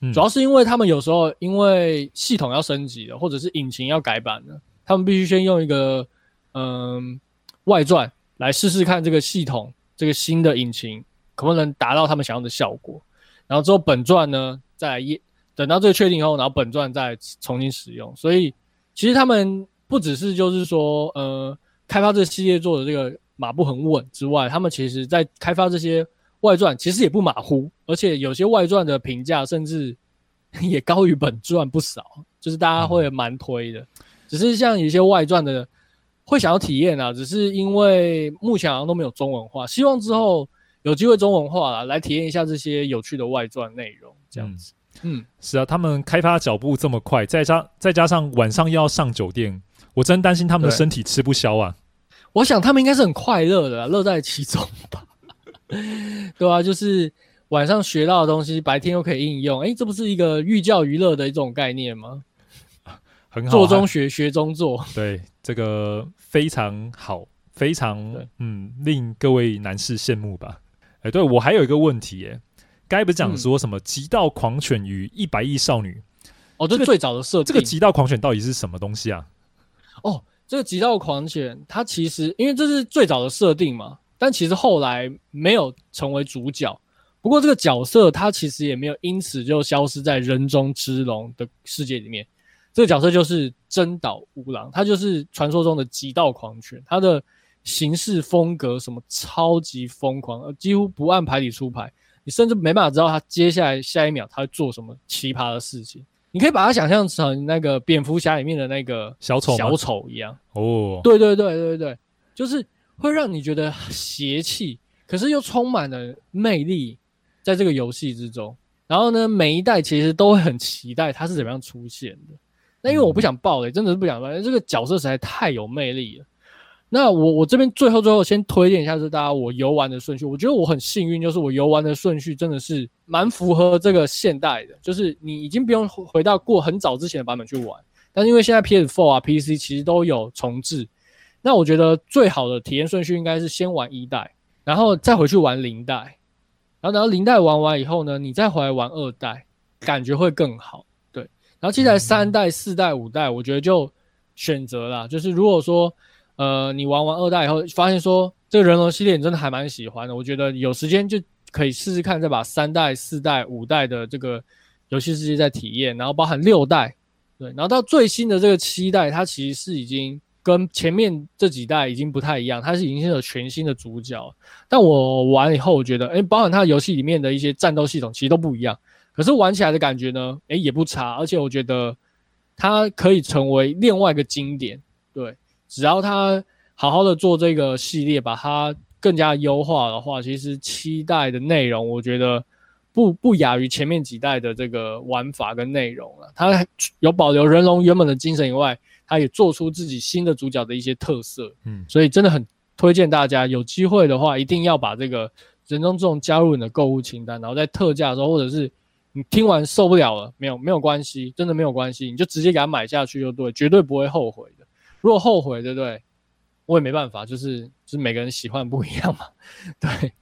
嗯，主要是因为他们有时候因为系统要升级了，或者是引擎要改版了，他们必须先用一个嗯。外传来试试看这个系统，这个新的引擎可不能达到他们想要的效果。然后之后本传呢，再来等到这个确定以后，然后本传再重新使用。所以其实他们不只是就是说，呃，开发这个系列做的这个马步很稳之外，他们其实在开发这些外传其实也不马虎，而且有些外传的评价甚至 也高于本传不少，就是大家会蛮推的。只是像有些外传的。会想要体验啊，只是因为目前好像都没有中文化，希望之后有机会中文化啦，来体验一下这些有趣的外传内容，这样子。嗯，嗯是啊，他们开发脚步这么快，再加再加上晚上又要上酒店，我真担心他们的身体吃不消啊。我想他们应该是很快乐的，乐在其中吧。对啊，就是晚上学到的东西，白天又可以应用，诶，这不是一个寓教于乐的一种概念吗？很好，做中学，学中做，对，这个非常好，非常嗯，令各位男士羡慕吧。哎，对，我还有一个问题，哎，刚才不是讲说什么《极道狂犬》与《一百亿少女》？哦，这最早的设定，这个《极道狂犬》到底是什么东西啊？哦，这个《极道狂犬》它其实因为这是最早的设定嘛，但其实后来没有成为主角。不过这个角色他其实也没有因此就消失在人中之龙的世界里面。这个角色就是真岛吾郎，他就是传说中的极道狂犬，他的行事风格什么超级疯狂，几乎不按牌理出牌，你甚至没办法知道他接下来下一秒他会做什么奇葩的事情。你可以把它想象成那个蝙蝠侠里面的那个小丑小丑一样哦，对对对对对，就是会让你觉得邪气，可是又充满了魅力，在这个游戏之中。然后呢，每一代其实都会很期待它是怎么样出现的。那因为我不想爆雷，真的是不想爆雷。这个角色实在太有魅力了。那我我这边最后最后先推荐一下，是大家我游玩的顺序。我觉得我很幸运，就是我游玩的顺序真的是蛮符合这个现代的，就是你已经不用回到过很早之前的版本去玩。但因为现在 PS4 啊、PC 其实都有重置，那我觉得最好的体验顺序应该是先玩一代，然后再回去玩零代，然后等到零代玩完以后呢，你再回来玩二代，感觉会更好。对然后接下来三代、四代、五代，我觉得就选择啦。就是如果说，呃，你玩完二代以后，发现说这个人龙系列你真的还蛮喜欢的，我觉得有时间就可以试试看，再把三代、四代、五代的这个游戏世界再体验，然后包含六代，对，然后到最新的这个七代，它其实是已经跟前面这几代已经不太一样，它是已经是有全新的主角。但我玩以后，我觉得，哎，包含它游戏里面的一些战斗系统，其实都不一样。可是玩起来的感觉呢，诶，也不差，而且我觉得它可以成为另外一个经典。对，只要它好好的做这个系列，把它更加优化的话，其实期待的内容，我觉得不不亚于前面几代的这个玩法跟内容了。它有保留人龙原本的精神以外，它也做出自己新的主角的一些特色。嗯，所以真的很推荐大家有机会的话，一定要把这个人中之龙加入你的购物清单，然后在特价的时候，或者是。你听完受不了了，没有没有关系，真的没有关系，你就直接给他买下去就对，绝对不会后悔的。如果后悔，对不对？我也没办法，就是就是每个人喜欢不一样嘛，对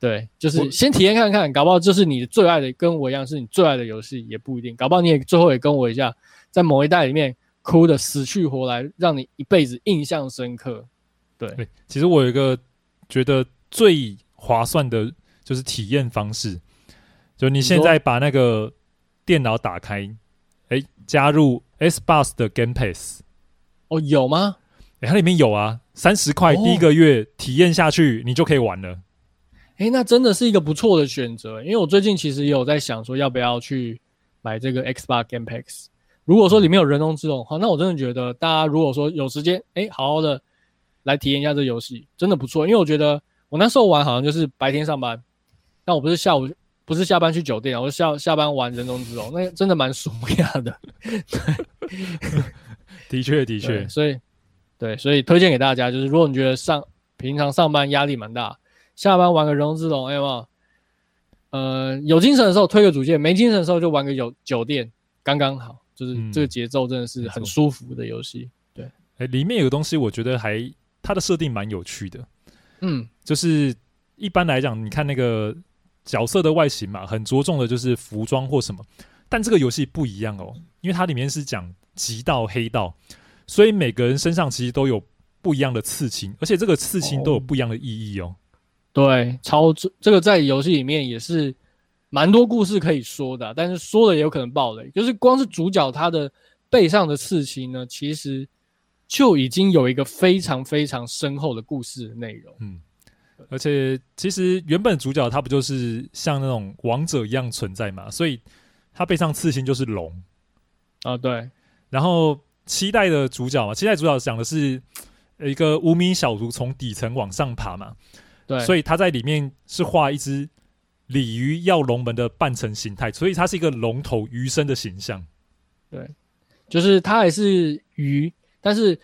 对，就是先体验看看，搞不好就是你最爱的，跟我一样是你最爱的游戏也不一定，搞不好你也最后也跟我一样，在某一代里面哭得死去活来，让你一辈子印象深刻。对，对其实我有一个觉得最划算的就是体验方式。就你现在把那个电脑打开，哎，加入 Xbox 的 Game Pass。哦，有吗？哎，它里面有啊，三十块第一个月体验下去，你就可以玩了。哎，那真的是一个不错的选择，因为我最近其实也有在想说，要不要去买这个 Xbox Game Pass。如果说里面有人中之龙，好，那我真的觉得大家如果说有时间，哎，好好的来体验一下这游戏，真的不错。因为我觉得我那时候玩好像就是白天上班，但我不是下午，不是下班去酒店，我是下下班玩人中之龙，那真的蛮舒压的。的确的确，所以对，所以推荐给大家，就是如果你觉得上平常上班压力蛮大。下班玩个人中之龙，哎呦，呃，有精神的时候推个主线，没精神的时候就玩个有酒店，刚刚好，就是这个节奏真的是很舒服的游戏。嗯、对，哎，里面有个东西，我觉得还它的设定蛮有趣的，嗯，就是一般来讲，你看那个角色的外形嘛，很着重的就是服装或什么，但这个游戏不一样哦，因为它里面是讲极道黑道，所以每个人身上其实都有不一样的刺青，而且这个刺青都有不一样的意义哦。哦对，超这这个在游戏里面也是蛮多故事可以说的，但是说了也有可能爆雷。就是光是主角他的背上的刺青呢，其实就已经有一个非常非常深厚的故事内容。嗯，而且其实原本主角他不就是像那种王者一样存在嘛，所以他背上刺青就是龙啊。对，然后期待的主角嘛，期待主角讲的是一个无名小卒从底层往上爬嘛。对，所以他在里面是画一只鲤鱼跃龙门的半成形态，所以它是一个龙头鱼身的形象。对，就是它还是鱼，但是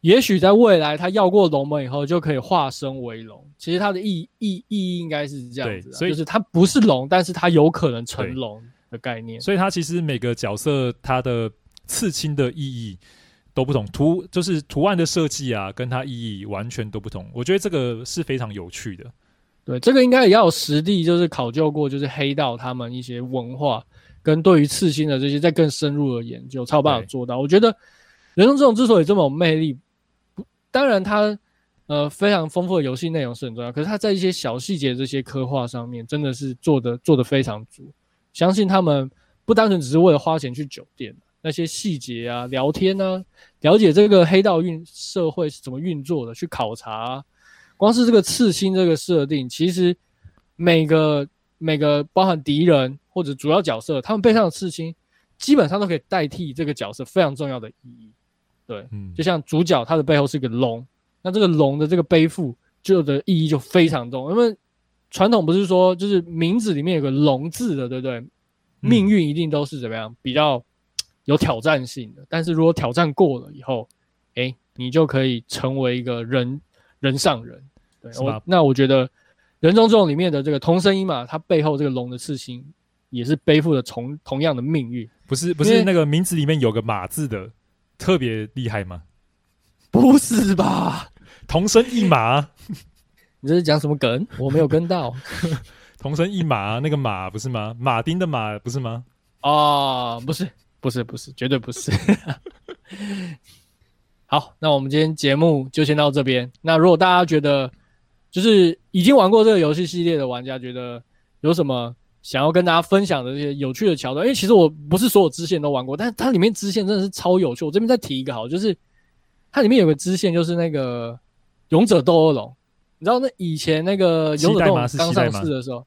也许在未来它跃过龙门以后就可以化身为龙。其实它的意意意义应该是这样子，所以就是它不是龙，但是它有可能成龙的概念。所以它其实每个角色它的刺青的意义。都不同图，就是图案的设计啊，跟它意义完全都不同。我觉得这个是非常有趣的。对，这个应该也要有实地，就是考究过，就是黑道他们一些文化跟对于刺青的这些再更深入的研究，才有办法做到。我觉得人生之龙之所以这么有魅力，当然它呃非常丰富的游戏内容是很重要，可是它在一些小细节这些刻画上面，真的是做的做的非常足。相信他们不单纯只是为了花钱去酒店。那些细节啊，聊天啊，了解这个黑道运社会是怎么运作的，去考察啊。光是这个刺青这个设定，其实每个每个包含敌人或者主要角色，他们背上的刺青，基本上都可以代替这个角色非常重要的意义。对，嗯，就像主角他的背后是一个龙，那这个龙的这个背负就的意义就非常重，因为传统不是说就是名字里面有个龙字的，对不对？命运一定都是怎么样比较。有挑战性的，但是如果挑战过了以后，哎、欸，你就可以成为一个人人上人。对，我那我觉得人中之龙里面的这个同生一马，它背后这个龙的刺青也是背负了同同样的命运。不是不是那个名字里面有个马字的特别厉害吗？不是吧？同生一马，你这是讲什么梗？我没有跟到。同生一马那个马不是吗？马丁的马不是吗？啊，不是。不是不是，绝对不是。好，那我们今天节目就先到这边。那如果大家觉得，就是已经玩过这个游戏系列的玩家，觉得有什么想要跟大家分享的这些有趣的桥段，因为其实我不是所有支线都玩过，但是它里面支线真的是超有趣。我这边再提一个好，就是它里面有个支线，就是那个勇者斗恶龙。你知道那以前那个勇者斗恶龙刚上市的时候，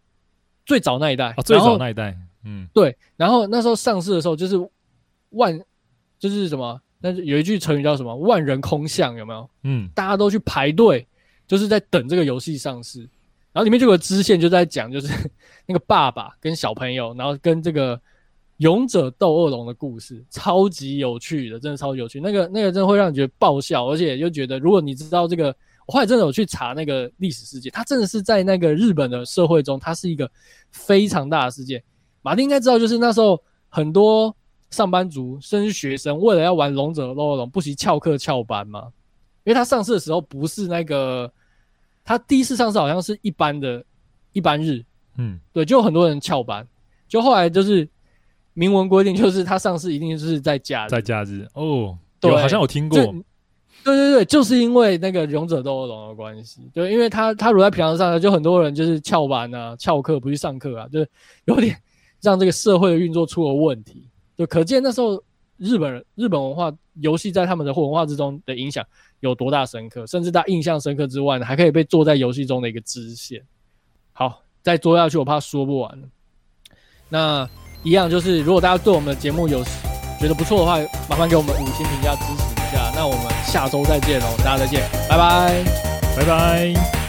最早那一代，哦，最早那一代，嗯，对。然后那时候上市的时候，就是。万就是什么？那有一句成语叫什么？万人空巷，有没有？嗯，大家都去排队，就是在等这个游戏上市。然后里面就有个支线，就在讲就是 那个爸爸跟小朋友，然后跟这个勇者斗恶龙的故事，超级有趣的，真的超级有趣。那个那个真的会让你觉得爆笑，而且又觉得如果你知道这个，我后来真的有去查那个历史事件，它真的是在那个日本的社会中，它是一个非常大的事件。马丁应该知道，就是那时候很多。上班族甚至学生为了要玩龙者斗恶龙，不惜翘课翘班嘛？因为他上市的时候不是那个，他第一次上市好像是一般的一般日，嗯，对，就很多人翘班，就后来就是明文规定，就是他上市一定是在假日，在假日。哦，对，好像有听过，对对对，就是因为那个勇者斗恶龙的关系，对，因为他他如果在平常上，就很多人就是翘班啊、翘课不去上课啊，就是有点让这个社会的运作出了问题。就可见那时候日本人日本文化游戏在他们的文化之中的影响有多大深刻，甚至他印象深刻之外呢，还可以被做在游戏中的一个支线。好，再做下去我怕说不完。那一样就是，如果大家对我们的节目有觉得不错的话，麻烦给我们五星评价支持一下。那我们下周再见喽，大家再见，拜拜，拜拜。